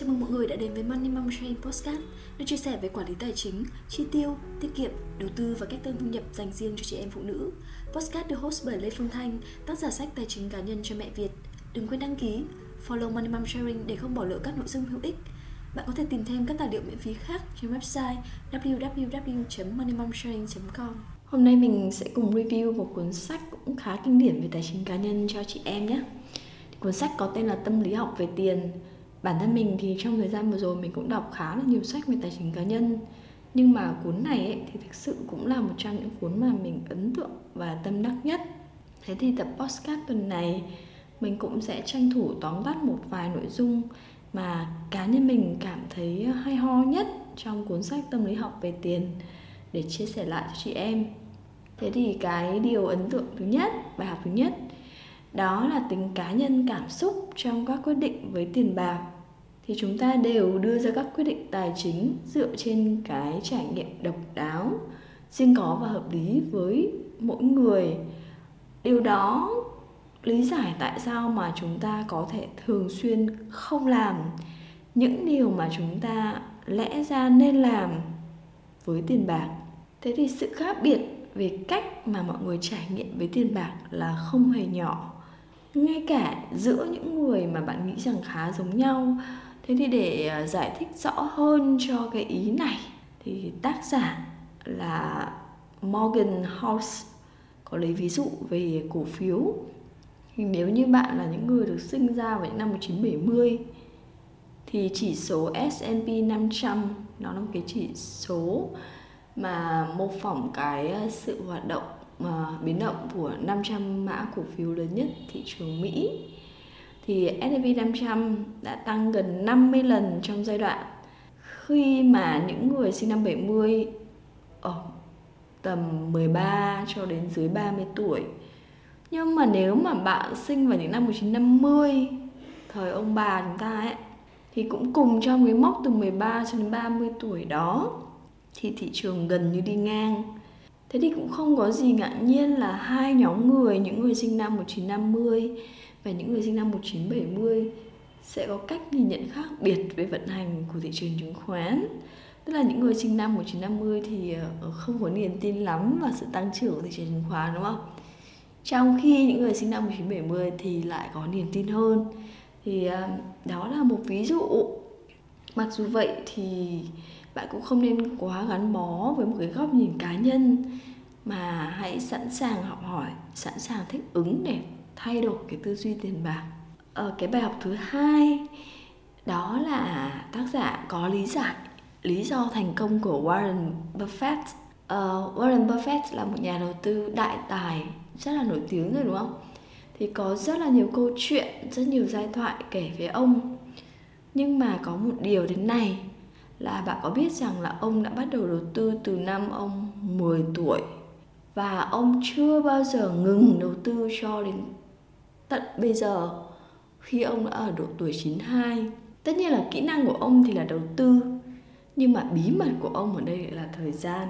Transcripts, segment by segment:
Chào mừng mọi người đã đến với Money Mom Train Podcast nơi chia sẻ về quản lý tài chính, chi tiêu, tiết kiệm, đầu tư và cách tăng thu nhập dành riêng cho chị em phụ nữ. Podcast được host bởi Lê Phương Thanh, tác giả sách tài chính cá nhân cho mẹ Việt. Đừng quên đăng ký, follow Money Mom Sharing để không bỏ lỡ các nội dung hữu ích. Bạn có thể tìm thêm các tài liệu miễn phí khác trên website www.moneymomsharing.com. Hôm nay mình sẽ cùng review một cuốn sách cũng khá kinh điển về tài chính cá nhân cho chị em nhé. Cuốn sách có tên là Tâm lý học về tiền bản thân mình thì trong thời gian vừa rồi mình cũng đọc khá là nhiều sách về tài chính cá nhân. Nhưng mà cuốn này ấy, thì thực sự cũng là một trong những cuốn mà mình ấn tượng và tâm đắc nhất. Thế thì tập podcast tuần này mình cũng sẽ tranh thủ tóm tắt một vài nội dung mà cá nhân mình cảm thấy hay ho nhất trong cuốn sách tâm lý học về tiền để chia sẻ lại cho chị em. Thế thì cái điều ấn tượng thứ nhất bài học thứ nhất đó là tính cá nhân cảm xúc trong các quyết định với tiền bạc thì chúng ta đều đưa ra các quyết định tài chính dựa trên cái trải nghiệm độc đáo, riêng có và hợp lý với mỗi người. Điều đó lý giải tại sao mà chúng ta có thể thường xuyên không làm. Những điều mà chúng ta lẽ ra nên làm với tiền bạc. Thế thì sự khác biệt về cách mà mọi người trải nghiệm với tiền bạc là không hề nhỏ. Ngay cả giữa những người mà bạn nghĩ rằng khá giống nhau thế thì để à, giải thích rõ hơn cho cái ý này thì tác giả là Morgan House có lấy ví dụ về cổ phiếu. Thì nếu như bạn là những người được sinh ra vào những năm 1970 thì chỉ số S&P 500 nó là một cái chỉ số mà mô phỏng cái à, sự hoạt động mà biến động của 500 mã cổ phiếu lớn nhất thị trường Mỹ thì S&P 500 đã tăng gần 50 lần trong giai đoạn khi mà những người sinh năm 70 ở ờ, tầm 13 cho đến dưới 30 tuổi. Nhưng mà nếu mà bạn sinh vào những năm 1950, thời ông bà chúng ta ấy, thì cũng cùng trong cái mốc từ 13 cho đến 30 tuổi đó thì thị trường gần như đi ngang Thế thì cũng không có gì ngạc nhiên là hai nhóm người, những người sinh năm 1950 và những người sinh năm 1970 sẽ có cách nhìn nhận khác biệt về vận hành của thị trường chứng khoán. Tức là những người sinh năm 1950 thì ờ, ờ, không có niềm tin lắm vào sự tăng trưởng của thị trường chứng khoán, đúng không? Trong khi những người sinh năm 1970 thì lại có niềm tin hơn. Thì ờ, đó là một ví dụ. Mặc dù vậy thì bạn cũng không nên quá gắn bó với một cái góc nhìn cá nhân mà hãy sẵn sàng học hỏi, sẵn sàng thích ứng để thay đổi cái tư duy tiền bạc. Ở cái bài học thứ hai đó là tác giả có lý giải lý do thành công của Warren Buffett. Uh, Warren Buffett là một nhà đầu tư đại tài rất là nổi tiếng rồi đúng không? Thì có rất là nhiều câu chuyện rất nhiều giai thoại kể về ông. Nhưng mà có một điều đến này là bạn có biết rằng là ông đã bắt đầu đầu tư từ năm ông 10 tuổi và ông chưa bao giờ ngừng đầu tư cho đến tận bây giờ khi ông đã ở độ tuổi 92. Tất nhiên là kỹ năng của ông thì là đầu tư, nhưng mà bí mật của ông ở đây là thời gian.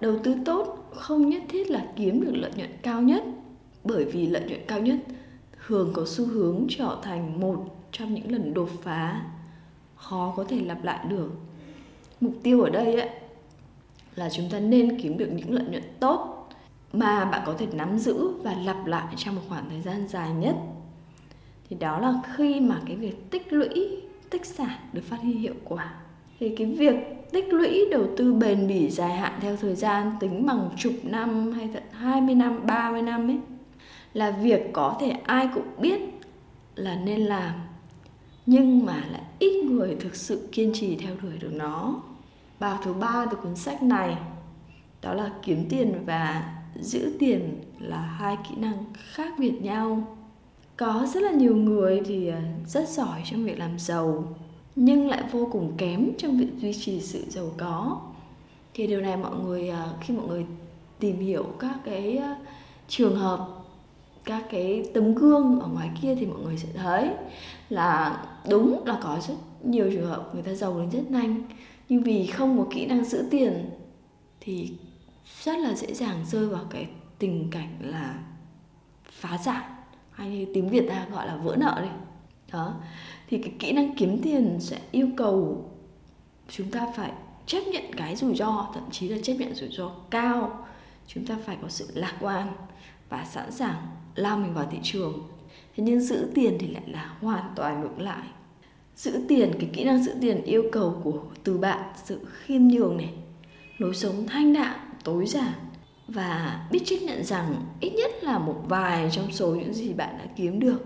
Đầu tư tốt không nhất thiết là kiếm được lợi nhuận cao nhất, bởi vì lợi nhuận cao nhất thường có xu hướng trở thành một trong những lần đột phá khó có thể lặp lại được mục tiêu ở đây ấy là chúng ta nên kiếm được những lợi nhuận tốt mà bạn có thể nắm giữ và lặp lại trong một khoảng thời gian dài nhất. Thì đó là khi mà cái việc tích lũy tích sản được phát huy hiệu quả. Thì cái việc tích lũy đầu tư bền bỉ dài hạn theo thời gian tính bằng chục năm hay tận 20 năm, 30 năm ấy là việc có thể ai cũng biết là nên làm nhưng mà lại ít người thực sự kiên trì theo đuổi được nó. Bài thứ ba từ cuốn sách này đó là kiếm tiền và giữ tiền là hai kỹ năng khác biệt nhau. Có rất là nhiều người thì à, rất giỏi trong việc làm giàu, nhưng lại vô cùng kém trong việc duy trì sự giàu có. Thì điều này mọi người à, khi mọi người tìm hiểu các cái à, trường hợp, các cái tấm gương ở ngoài kia thì mọi người sẽ thấy là đúng là có rất nhiều trường hợp người ta giàu lên rất nhanh. Nhưng vì không có kỹ năng giữ tiền thì rất là dễ dàng rơi vào cái tình cảnh là phá sản, hay như tiếng việt ta gọi là vỡ nợ đi. Đó. Thì cái kỹ năng kiếm tiền sẽ yêu cầu chúng ta phải chấp nhận cái rủi ro, thậm chí là chấp nhận rủi ro cao. Chúng ta phải có sự lạc quan và sẵn sàng lao mình vào thị trường. Thế nhưng giữ tiền thì lại là hoàn toàn ngược lại. Giữ tiền, cái kỹ năng giữ tiền yêu cầu của từ bạn, sự khiêm nhường này, lối sống thanh đạm tối giản. Và biết chấp nhận rằng ít nhất là một vài trong số những gì bạn đã kiếm được,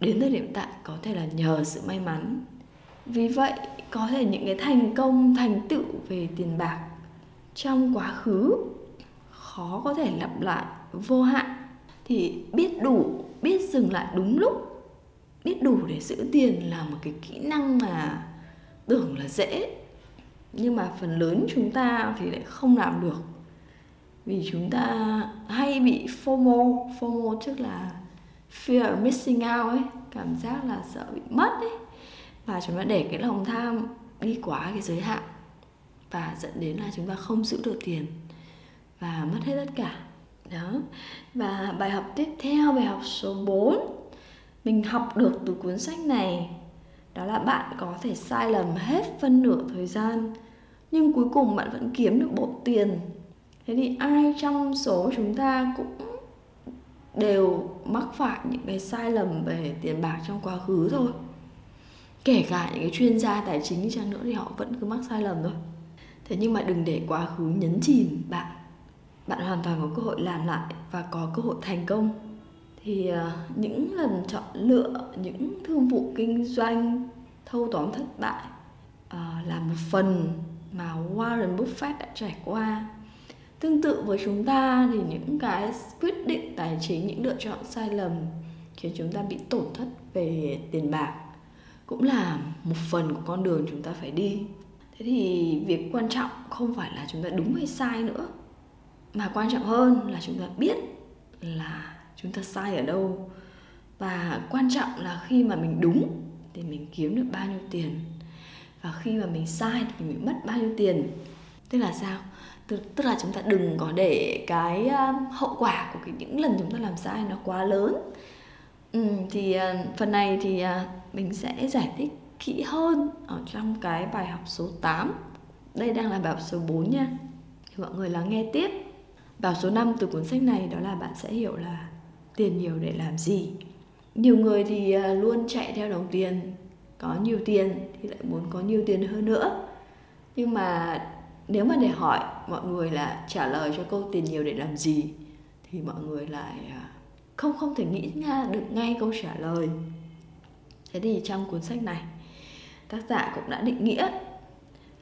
đến thời điểm tại có thể là nhờ sự may mắn. Vì vậy, có thể những cái thành công, thành tựu về tiền bạc trong quá khứ khó có thể lặp lại vô hạn. Thì biết đủ, biết dừng lại đúng lúc, biết đủ để giữ tiền là một cái kỹ năng mà tưởng là dễ. Nhưng mà phần lớn chúng ta thì lại không làm được vì chúng ta hay bị FOMO FOMO tức là fear of missing out ấy, cảm giác là sợ bị mất ấy. Và chúng ta để cái lòng tham đi quá cái giới hạn và dẫn đến là chúng ta không giữ được tiền và mất hết tất cả. Đó. Và bài học tiếp theo, bài học số 4 mình học được từ cuốn sách này. Đó là bạn có thể sai lầm hết phân nửa thời gian, nhưng cuối cùng bạn vẫn kiếm được bộ tiền thế thì ai trong số chúng ta cũng đều mắc phải những cái sai lầm về tiền bạc trong quá khứ thôi? Kể cả những cái chuyên gia tài chính chăng nữa thì họ vẫn cứ mắc sai lầm thôi. Thế nhưng mà đừng để quá khứ nhấn chìm bạn. Bạn hoàn toàn có cơ hội làm lại và có cơ hội thành công. Thì ờ, những lần chọn lựa những thương vụ kinh doanh, thâu tóm thất bại ờ, là một phần mà Warren Buffett đã trải qua tương tự với chúng ta thì những cái quyết định tài chính, những lựa chọn sai lầm khiến chúng ta bị tổn thất về tiền bạc cũng là một phần của con đường chúng ta phải đi. Thế thì việc quan trọng không phải là chúng ta đúng hay sai nữa, mà quan trọng hơn là chúng ta biết là chúng ta sai ở đâu. Và quan trọng là khi mà mình đúng thì mình kiếm được bao nhiêu tiền, và khi mà mình sai thì mình mất bao nhiêu tiền. Tức là sao? Tức, tức là chúng ta đừng có để cái uh, hậu quả của cái những lần chúng ta làm sai nó quá lớn. Ừ, thì uh, phần này thì uh, mình sẽ giải thích kỹ hơn ở trong cái bài học số 8 đây đang là bài học số 4 nha. Thì mọi người lắng nghe tiếp. Bài học số 5 từ cuốn sách này đó là bạn sẽ hiểu là tiền nhiều để làm gì. Nhiều người thì à, luôn chạy theo đồng tiền có nhiều tiền thì lại muốn có nhiều tiền hơn nữa. Nhưng mà nếu mà để hỏi mọi người là trả lời cho câu tiền nhiều để làm gì, thì mọi người lại à, không không thể nghĩ ra được ngay câu trả lời. Thế thì trong cuốn sách này, tác giả cũng đã định nghĩa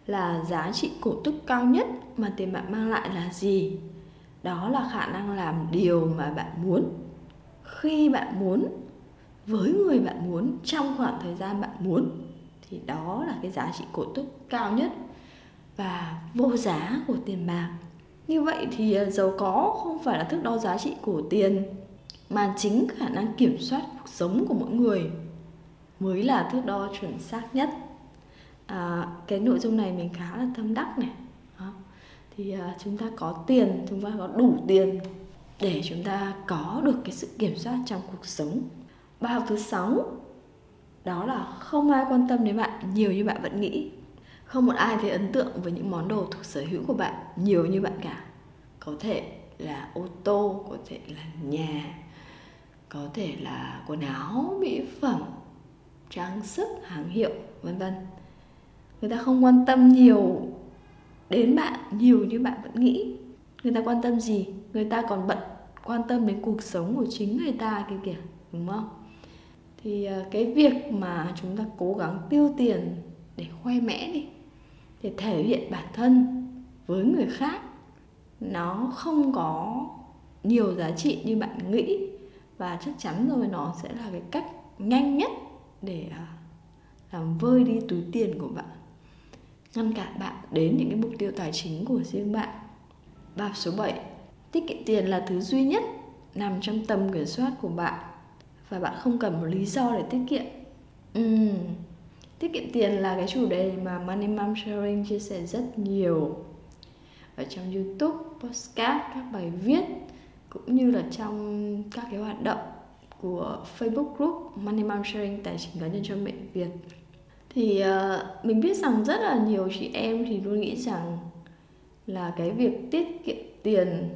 là giá trị cổ tức cao nhất mà tiền bạn mang lại là gì. Đó là khả năng làm điều mà bạn muốn. Khi bạn muốn, với người bạn muốn, trong khoảng thời gian bạn muốn, thì đó là cái giá trị cổ tức cao nhất và vô giá của tiền bạc. Như vậy thì ờ, giàu có không phải là thước đo giá trị của tiền mà chính khả năng kiểm soát cuộc sống của mỗi người mới là thước đo chuẩn xác nhất. À, cái nội dung này mình khá là tâm đắc này. Đó. thì à, chúng ta có tiền chúng ta có đủ tiền để chúng ta có được cái sự kiểm soát trong cuộc sống. Bài học thứ sáu đó là không ai quan tâm đến bạn nhiều như bạn vẫn nghĩ không một ai thấy ấn tượng với những món đồ thuộc sở hữu của bạn nhiều như bạn cả. Có thể là ô tô, có thể là nhà, có thể là quần áo, mỹ phẩm, trang sức, hàng hiệu, vân vân. Người ta không quan tâm nhiều đến bạn nhiều như bạn vẫn nghĩ. Người ta quan tâm gì? Người ta còn bận, quan tâm đến cuộc sống của chính người ta kia kìa, đúng không? Thì ờ, cái việc mà chúng ta cố gắng tiêu tiền để khoe mẽ đi để thể hiện bản thân với người khác nó không có nhiều giá trị như bạn nghĩ. Và chắc chắn rồi nó sẽ là cái cách nhanh nhất để à, làm vơi đi túi tiền của bạn. Ngăn cản bạn đến những cái mục tiêu tài chính của riêng bạn. Và số 7 tiết kiệm tiền là thứ duy nhất nằm trong tầm kiểm soát của bạn. Và bạn không cần một lý do để tiết kiệm. Uhm, tiết kiệm tiền là cái chủ đề mà Money Mom Sharing chia sẻ rất nhiều ở trong YouTube, podcast, các bài viết cũng như là trong các cái hoạt động của Facebook group Money Mom Sharing tài chính cá nhân cho mẹ Việt. Thì uh, mình biết rằng rất là nhiều chị em thì luôn nghĩ rằng là cái việc tiết kiệm tiền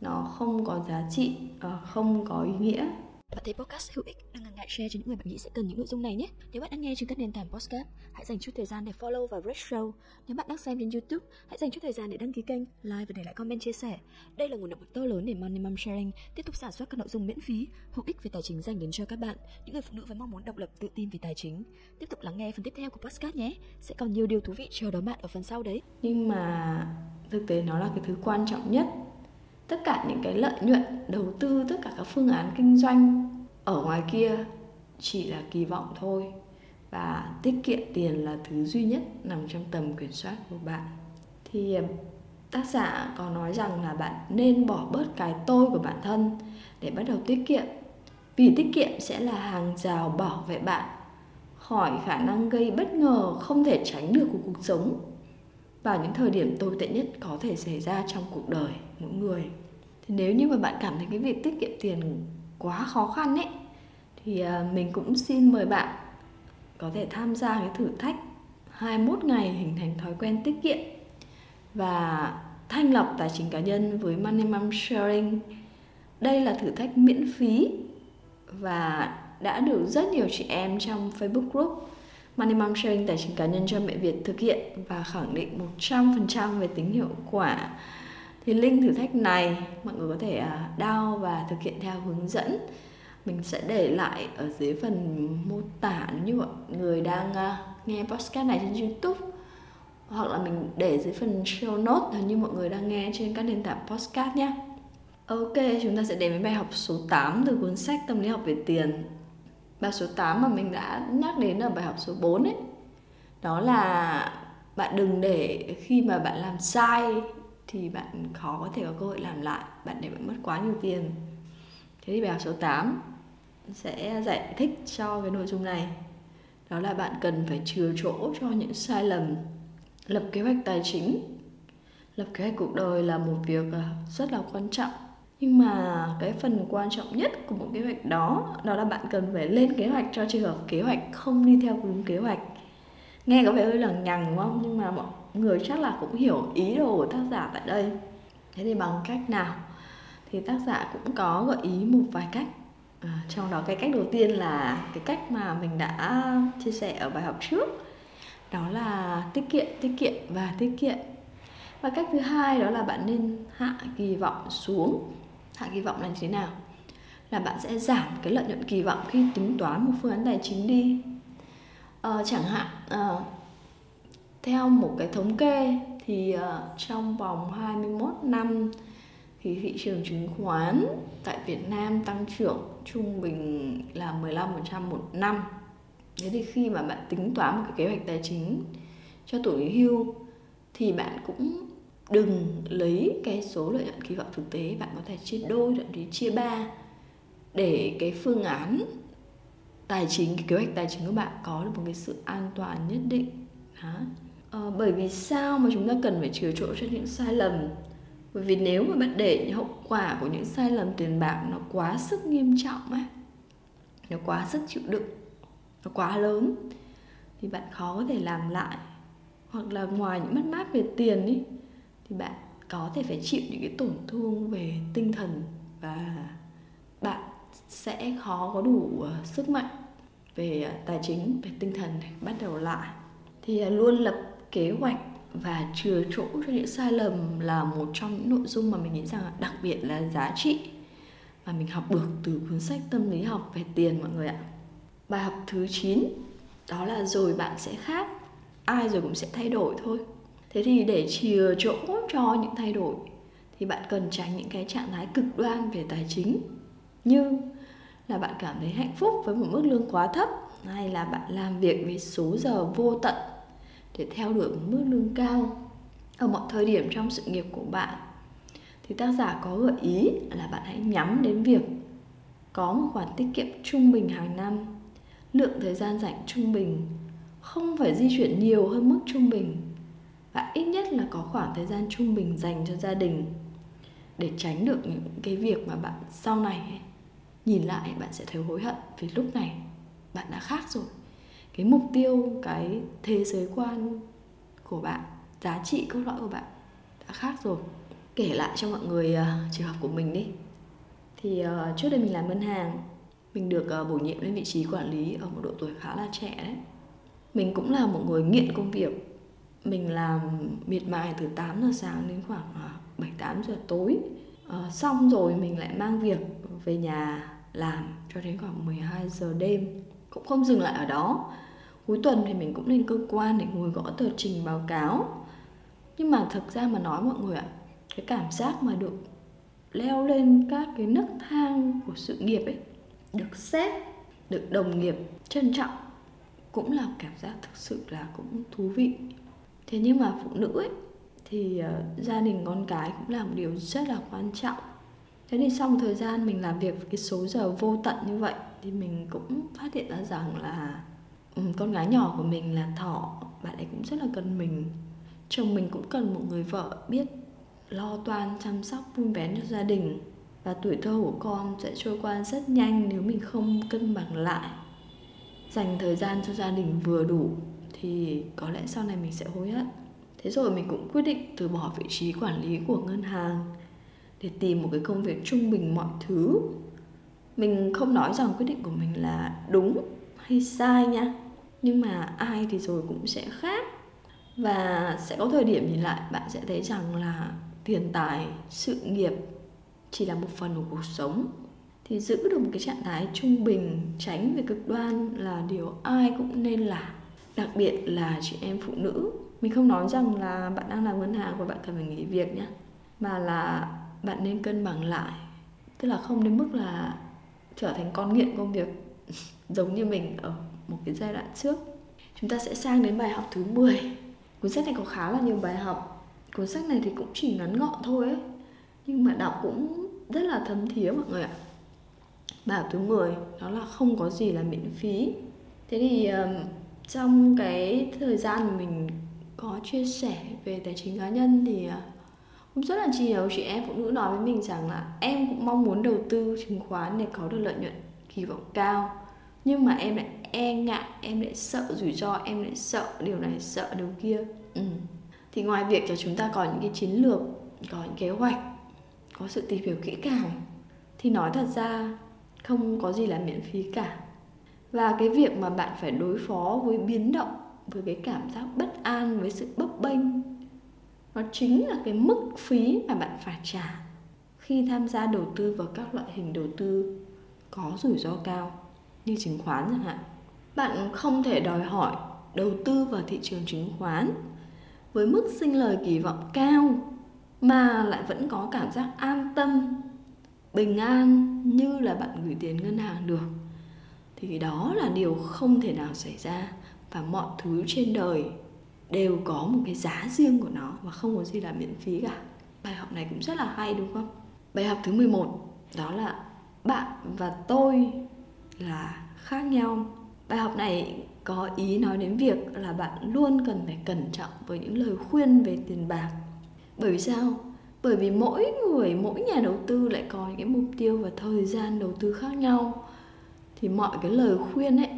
nó không có giá trị uh, không có ý nghĩa bạn thấy podcast hữu ích, đừng ngần ngại share cho những người bạn nghĩ sẽ cần những nội dung này nhé. Nếu bạn đang nghe trên các nền tảng podcast, hãy dành chút thời gian để follow và rate show. Nếu bạn đang xem trên YouTube, hãy dành chút thời gian để đăng ký kênh, like và để lại comment chia sẻ. Đây là nguồn động lực to lớn để Money Mom Sharing tiếp tục sản xuất các nội dung miễn phí, hữu ích về tài chính dành đến cho các bạn, những người phụ nữ với mong muốn độc lập, tự tin về tài chính. Tiếp tục lắng nghe phần tiếp theo của podcast nhé. Sẽ còn nhiều điều thú vị chờ đón bạn ở phần sau đấy. Nhưng mà thực tế nó là cái thứ quan trọng nhất tất cả những cái lợi nhuận đầu tư, tất cả các phương án kinh doanh ở ngoài kia chỉ là kỳ vọng thôi. Và tiết kiệm tiền là thứ duy nhất nằm trong tầm kiểm soát của bạn. Thì ờ, tác giả có nói rằng là bạn nên bỏ bớt cái tôi của bản thân để bắt đầu tiết kiệm. Vì tiết kiệm sẽ là hàng rào bảo vệ bạn khỏi khả năng gây bất ngờ, không thể tránh được của cuộc sống vào những thời điểm tồi tệ nhất có thể xảy ra trong cuộc đời mỗi người thì nếu như mà bạn cảm thấy cái việc tiết kiệm tiền quá khó khăn ấy, thì à, mình cũng xin mời bạn có thể tham gia cái thử thách 21 ngày hình thành thói quen tiết kiệm và thanh lọc tài chính cá nhân với Money Mom Sharing. Đây là thử thách miễn phí và đã được rất nhiều chị em trong Facebook group Money Mom Sharing tài chính cá nhân cho mẹ Việt thực hiện và khẳng định 100% về tính hiệu quả. Thì link thử thách này mọi người có thể đau download và thực hiện theo hướng dẫn. Mình sẽ để lại ở dưới phần mô tả nếu như mọi người đang à, nghe podcast này trên YouTube hoặc là mình để dưới phần show note như mọi người đang nghe trên các nền tảng podcast nhé. Ok, chúng ta sẽ đến với bài học số 8 từ cuốn sách Tâm lý học về tiền Bài số 8 mà mình đã nhắc đến ở bài học số 4 ấy, Đó là bạn đừng để khi mà bạn làm sai thì bạn khó có thể có cơ hội làm lại, Bạn để bạn mất quá nhiều tiền. Thế thì bài học số 8 sẽ giải thích cho cái nội dung này. Đó là bạn cần phải chừa chỗ cho những sai lầm, Lập kế hoạch tài chính. Lập kế hoạch cuộc đời là một việc à, rất là quan trọng nhưng mà cái phần quan trọng nhất của một kế hoạch đó đó là bạn cần phải lên kế hoạch cho trường hợp kế hoạch không đi theo đúng kế hoạch. Nghe có vẻ hơi là nhằng đúng không? Nhưng mà mọi người chắc là cũng hiểu ý đồ của tác giả tại đây. Thế thì bằng cách nào? Thì tác giả cũng có gợi ý một vài cách. À, trong đó cái cách đầu tiên là cái cách mà mình đã chia sẻ ở bài học trước. Đó là tiết kiệm tiết kiệm và tiết kiệm. Và cách thứ hai đó là bạn nên hạ kỳ vọng xuống hạ kỳ vọng là như thế nào là bạn sẽ giảm cái lợi nhuận kỳ vọng khi tính toán một phương án tài chính đi à, chẳng hạn à, theo một cái thống kê thì uh, trong vòng 21 năm thì thị trường chứng khoán tại Việt Nam tăng trưởng trung bình là 15% một năm. Thế thì khi mà bạn tính toán một cái kế hoạch tài chính cho tuổi hưu thì bạn cũng đừng lấy cái số lợi nhuận kỳ vọng thực tế bạn có thể chia đôi thậm chí chia ba để cái phương án tài chính cái kế hoạch tài chính của bạn có được một cái sự an toàn nhất định. Đó. À, bởi vì sao mà chúng ta cần phải chừa chỗ cho những sai lầm? Bởi vì nếu mà bạn để những hậu quả của những sai lầm tiền bạc nó quá sức nghiêm trọng ấy nó quá sức chịu đựng nó quá lớn thì bạn khó có thể làm lại. Hoặc là ngoài những mất mát về tiền đi thì bạn có thể phải chịu những cái tổn thương về tinh thần và bạn sẽ khó có đủ ờ, sức mạnh về ờ, tài chính, về tinh thần để bắt đầu lại. Thì ờ, luôn lập kế hoạch và chừa chỗ cho những sai lầm là một trong những nội dung mà mình nghĩ rằng đặc biệt là giá trị mà mình học được từ cuốn sách tâm lý học về tiền, mọi người ạ. Bài học thứ 9 đó là rồi bạn sẽ khác, ai rồi cũng sẽ thay đổi thôi thế thì để chìa chỗ cho những thay đổi, thì bạn cần tránh những cái trạng thái cực đoan về tài chính. Như là bạn cảm thấy hạnh phúc với một mức lương quá thấp, hay là bạn làm việc với số giờ vô tận để theo đuổi một mức lương cao. Ở mọi thời điểm trong sự nghiệp của bạn, thì tác giả có gợi ý là bạn hãy nhắm đến việc có một khoản tiết kiệm trung bình hàng năm. Lượng thời gian rảnh trung bình không phải di chuyển nhiều hơn mức trung bình và ít nhất là có khoảng thời gian trung bình dành cho gia đình để tránh được những cái việc mà bạn sau này nhìn lại bạn sẽ thấy hối hận vì lúc này bạn đã khác rồi. Cái mục tiêu cái thế giới quan của bạn giá trị cốt lõi của bạn đã khác rồi. Kể lại cho mọi người uh, trường hợp của mình đi. Thì uh, trước đây mình làm ngân hàng mình được uh, bổ nhiệm lên vị trí quản lý ở một độ tuổi khá là trẻ đấy. Mình cũng là một người nghiện công việc mình làm miệt mài từ 8 giờ sáng đến khoảng à, 7 8 giờ tối. À, xong rồi mình lại mang việc về nhà làm cho đến khoảng 12 giờ đêm. Cũng không dừng lại ở đó. Cuối tuần thì mình cũng lên cơ quan để ngồi gõ tờ trình báo cáo. Nhưng mà thực ra mà nói mọi người ạ cái cảm giác mà được leo lên các cái nấc thang của sự nghiệp ấy được sếp được đồng nghiệp trân trọng cũng là cảm giác thực sự là cũng thú vị thế nhưng mà phụ nữ ấy thì uh, gia đình con cái cũng là một điều rất là quan trọng. Thế thì sau một thời gian mình làm việc với cái số giờ vô tận như vậy thì mình cũng phát hiện ra rằng là um, con gái nhỏ của mình là thọ bạn ấy cũng rất là cần mình. Chồng mình cũng cần một người vợ biết lo toan chăm sóc vun vén cho gia đình. Và tuổi thơ của con sẽ trôi qua rất nhanh nếu mình không cân bằng lại dành thời gian cho gia đình vừa đủ thì có lẽ sau này mình sẽ hối hận. Thế rồi mình cũng quyết định từ bỏ vị trí quản lý của ngân hàng để tìm một cái công việc trung bình mọi thứ. Mình không nói rằng quyết định của mình là đúng hay sai nha, nhưng mà ai thì rồi cũng sẽ khác. Và sẽ có thời điểm nhìn lại, bạn sẽ thấy rằng là tiền tài, sự nghiệp chỉ là một phần của cuộc sống. Thì giữ được một cái trạng thái trung bình, tránh về cực đoan là điều ai cũng nên làm đặc biệt là chị em phụ nữ. Mình không nói rằng là bạn đang làm ngân hàng và bạn cần phải nghỉ việc nhé mà là bạn nên cân bằng lại. Tức là không đến mức là trở thành con nghiện công việc giống như mình ở một cái giai đoạn trước. Chúng ta sẽ sang đến bài học thứ 10 cuốn sách này có khá là nhiều bài học. Cuốn sách này thì cũng chỉ ngắn gọn thôi ấy, nhưng mà đọc cũng rất là thấm thía mọi người ạ. Bài học thứ 10 đó là không có gì là miễn phí. Thế thì trong cái thời gian mà mình có chia sẻ về tài chính cá nhân thì à, cũng rất là nhiều chị em phụ nữ nói với mình rằng là em cũng mong muốn đầu tư chứng khoán để có được lợi nhuận kỳ vọng cao. Nhưng mà em lại e ngại, em lại sợ, rủi ro em lại sợ, điều này sợ, điều kia. Ừ. thì ngoài việc cho chúng ta có những cái chiến lược, có những kế hoạch, có sự tìm hiểu kỹ càng, thì nói thật ra không có gì là miễn phí cả và cái việc mà bạn phải đối phó với biến động, với cái cảm giác bất an, với sự bấp bênh, nó chính là cái mức phí mà bạn phải trả khi tham gia đầu tư vào các loại hình đầu tư có rủi ro cao như chứng khoán chẳng hạn. Bạn không thể đòi hỏi đầu tư vào thị trường chứng khoán với mức sinh lời kỳ vọng cao mà lại vẫn có cảm giác an tâm, bình an như là bạn gửi tiền ngân hàng được thì đó là điều không thể nào xảy ra và mọi thứ trên đời đều có một cái giá riêng của nó và không có gì là miễn phí cả. Bài học này cũng rất là hay đúng không? Bài học thứ 11 đó là bạn và tôi là khác nhau. Bài học này có ý nói đến việc là bạn luôn cần phải cẩn trọng với những lời khuyên về tiền bạc. Bởi vì sao? Bởi vì mỗi người, mỗi nhà đầu tư lại có những cái mục tiêu và thời gian đầu tư khác nhau. Thì mọi cái lời khuyên ấy,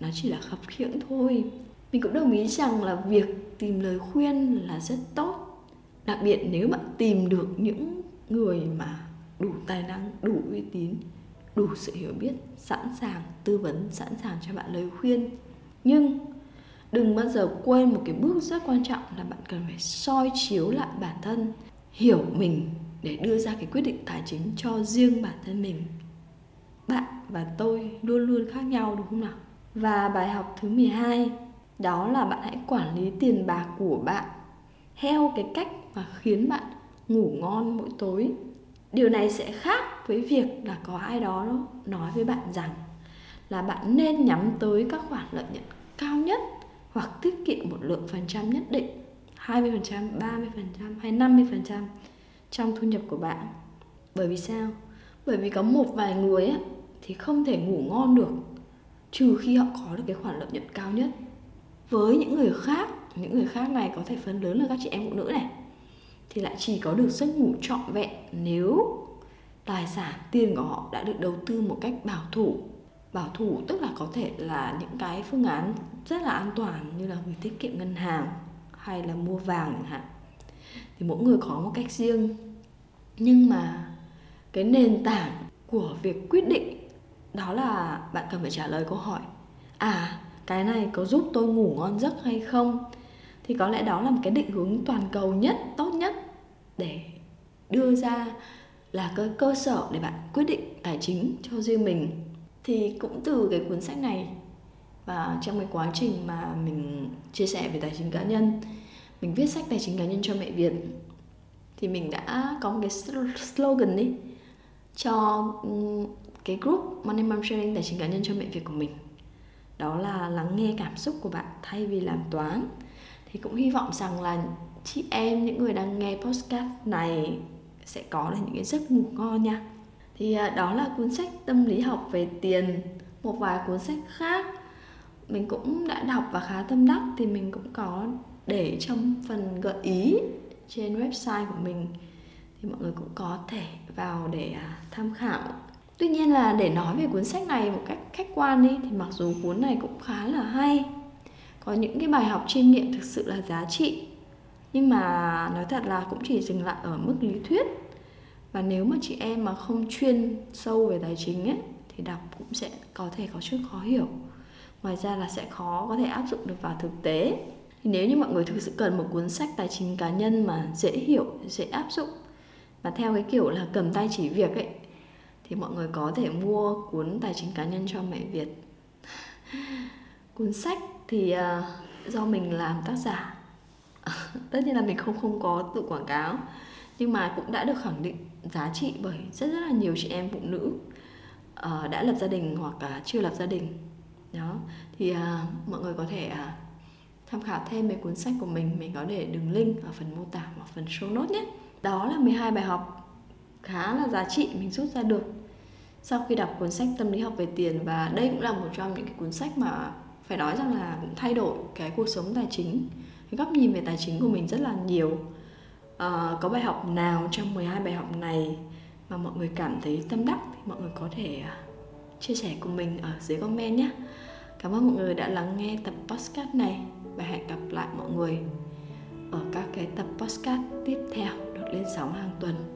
nó chỉ là khập khiễng thôi. Mình cũng đồng ý rằng là việc tìm lời khuyên là rất tốt. Đặc biệt nếu bạn tìm được những người mà đủ tài năng, đủ uy tín, đủ sự hiểu biết, sẵn sàng tư vấn, sẵn sàng cho bạn lời khuyên. Nhưng đừng bao giờ quên một cái bước rất quan trọng là bạn cần phải soi chiếu lại bản thân, hiểu mình để đưa ra cái quyết định tài chính cho riêng bản thân mình bạn và tôi luôn luôn khác nhau đúng không nào và bài học thứ 12 đó là bạn hãy quản lý tiền bạc của bạn theo cái cách mà khiến bạn ngủ ngon mỗi tối điều này sẽ khác với việc là có ai đó nói với bạn rằng là bạn nên nhắm tới các khoản lợi nhuận cao nhất hoặc tiết kiệm một lượng phần trăm nhất định 20%, 30% hay 50% trong thu nhập của bạn. Bởi vì sao? Bởi vì có một vài người ấy, thì không thể ngủ ngon được, trừ khi họ có được cái khoản lợi nhuận cao nhất. Với những người khác, những người khác này có thể phần lớn là các chị em phụ nữ này, thì lại chỉ có được giấc ngủ trọn vẹn nếu tài sản, tiền của họ đã được đầu tư một cách bảo thủ. Bảo thủ tức là có thể là những cái phương án rất là an toàn như là gửi tiết kiệm ngân hàng hay là mua vàng chẳng hạn. Thì mỗi người có một cách riêng. Nhưng mà cái nền tảng của việc quyết định đó là bạn cần phải trả lời câu hỏi à cái này có giúp tôi ngủ ngon giấc hay không? Thì có lẽ đó là một cái định hướng toàn cầu nhất, tốt nhất để đưa ra là cái cơ sở để bạn quyết định tài chính cho riêng mình. Thì cũng từ cái cuốn sách này và trong cái quá trình mà mình chia sẻ về tài chính cá nhân, mình viết sách tài chính cá nhân cho mẹ việt, thì mình đã có một cái slogan đi cho cái group Money Mom Sharing tài chính cá nhân cho mẹ Việt của mình. Đó là lắng nghe cảm xúc của bạn thay vì làm toán. Thì cũng hy vọng rằng là chị em, những người đang nghe podcast này sẽ có được những cái giấc ngủ ngon nha. Thì à, đó là cuốn sách tâm lý học về tiền, một vài cuốn sách khác. Mình cũng đã đọc và khá tâm đắc thì mình cũng có để trong phần gợi ý trên website của mình. Thì mọi người cũng có thể vào để à, tham khảo tuy nhiên là để nói về cuốn sách này một cách khách quan đi thì mặc dù cuốn này cũng khá là hay, có những cái bài học chiêm nghiệm thực sự là giá trị. Nhưng mà nói thật là cũng chỉ dừng lại ở mức lý thuyết. Và nếu mà chị em mà không chuyên sâu về tài chính ấy, thì đọc cũng sẽ có thể có chút khó hiểu. Ngoài ra là sẽ khó có thể áp dụng được vào thực tế. Thì nếu như mọi người thực sự cần một cuốn sách tài chính cá nhân mà dễ hiểu, dễ áp dụng và theo cái kiểu là cầm tay chỉ việc ấy thì mọi người có thể mua cuốn tài chính cá nhân cho mẹ Việt. Cuốn sách thì uh, do mình làm tác giả. Tất nhiên là mình không không có tự quảng cáo nhưng mà cũng đã được khẳng định giá trị bởi rất rất là nhiều chị em phụ nữ uh, đã lập gia đình hoặc là chưa lập gia đình. Đó thì uh, mọi người có thể uh, tham khảo thêm về cuốn sách của mình. Mình có để đường link ở phần mô tả hoặc phần show notes nhé. Đó là 12 bài học khá là giá trị mình rút ra được. Sau khi đọc cuốn sách tâm lý học về tiền và đây cũng là một trong những cái cuốn sách mà phải nói rằng là cũng thay đổi cái cuộc sống tài chính cái góc nhìn về tài chính của mình rất là nhiều. À, có bài học nào trong 12 bài học này mà mọi người cảm thấy tâm đắc thì mọi người có thể à, chia sẻ cùng mình ở dưới comment nhé. Cảm ơn mọi người đã lắng nghe tập podcast này và hẹn gặp lại mọi người ở các cái tập podcast tiếp theo được lên sóng hàng tuần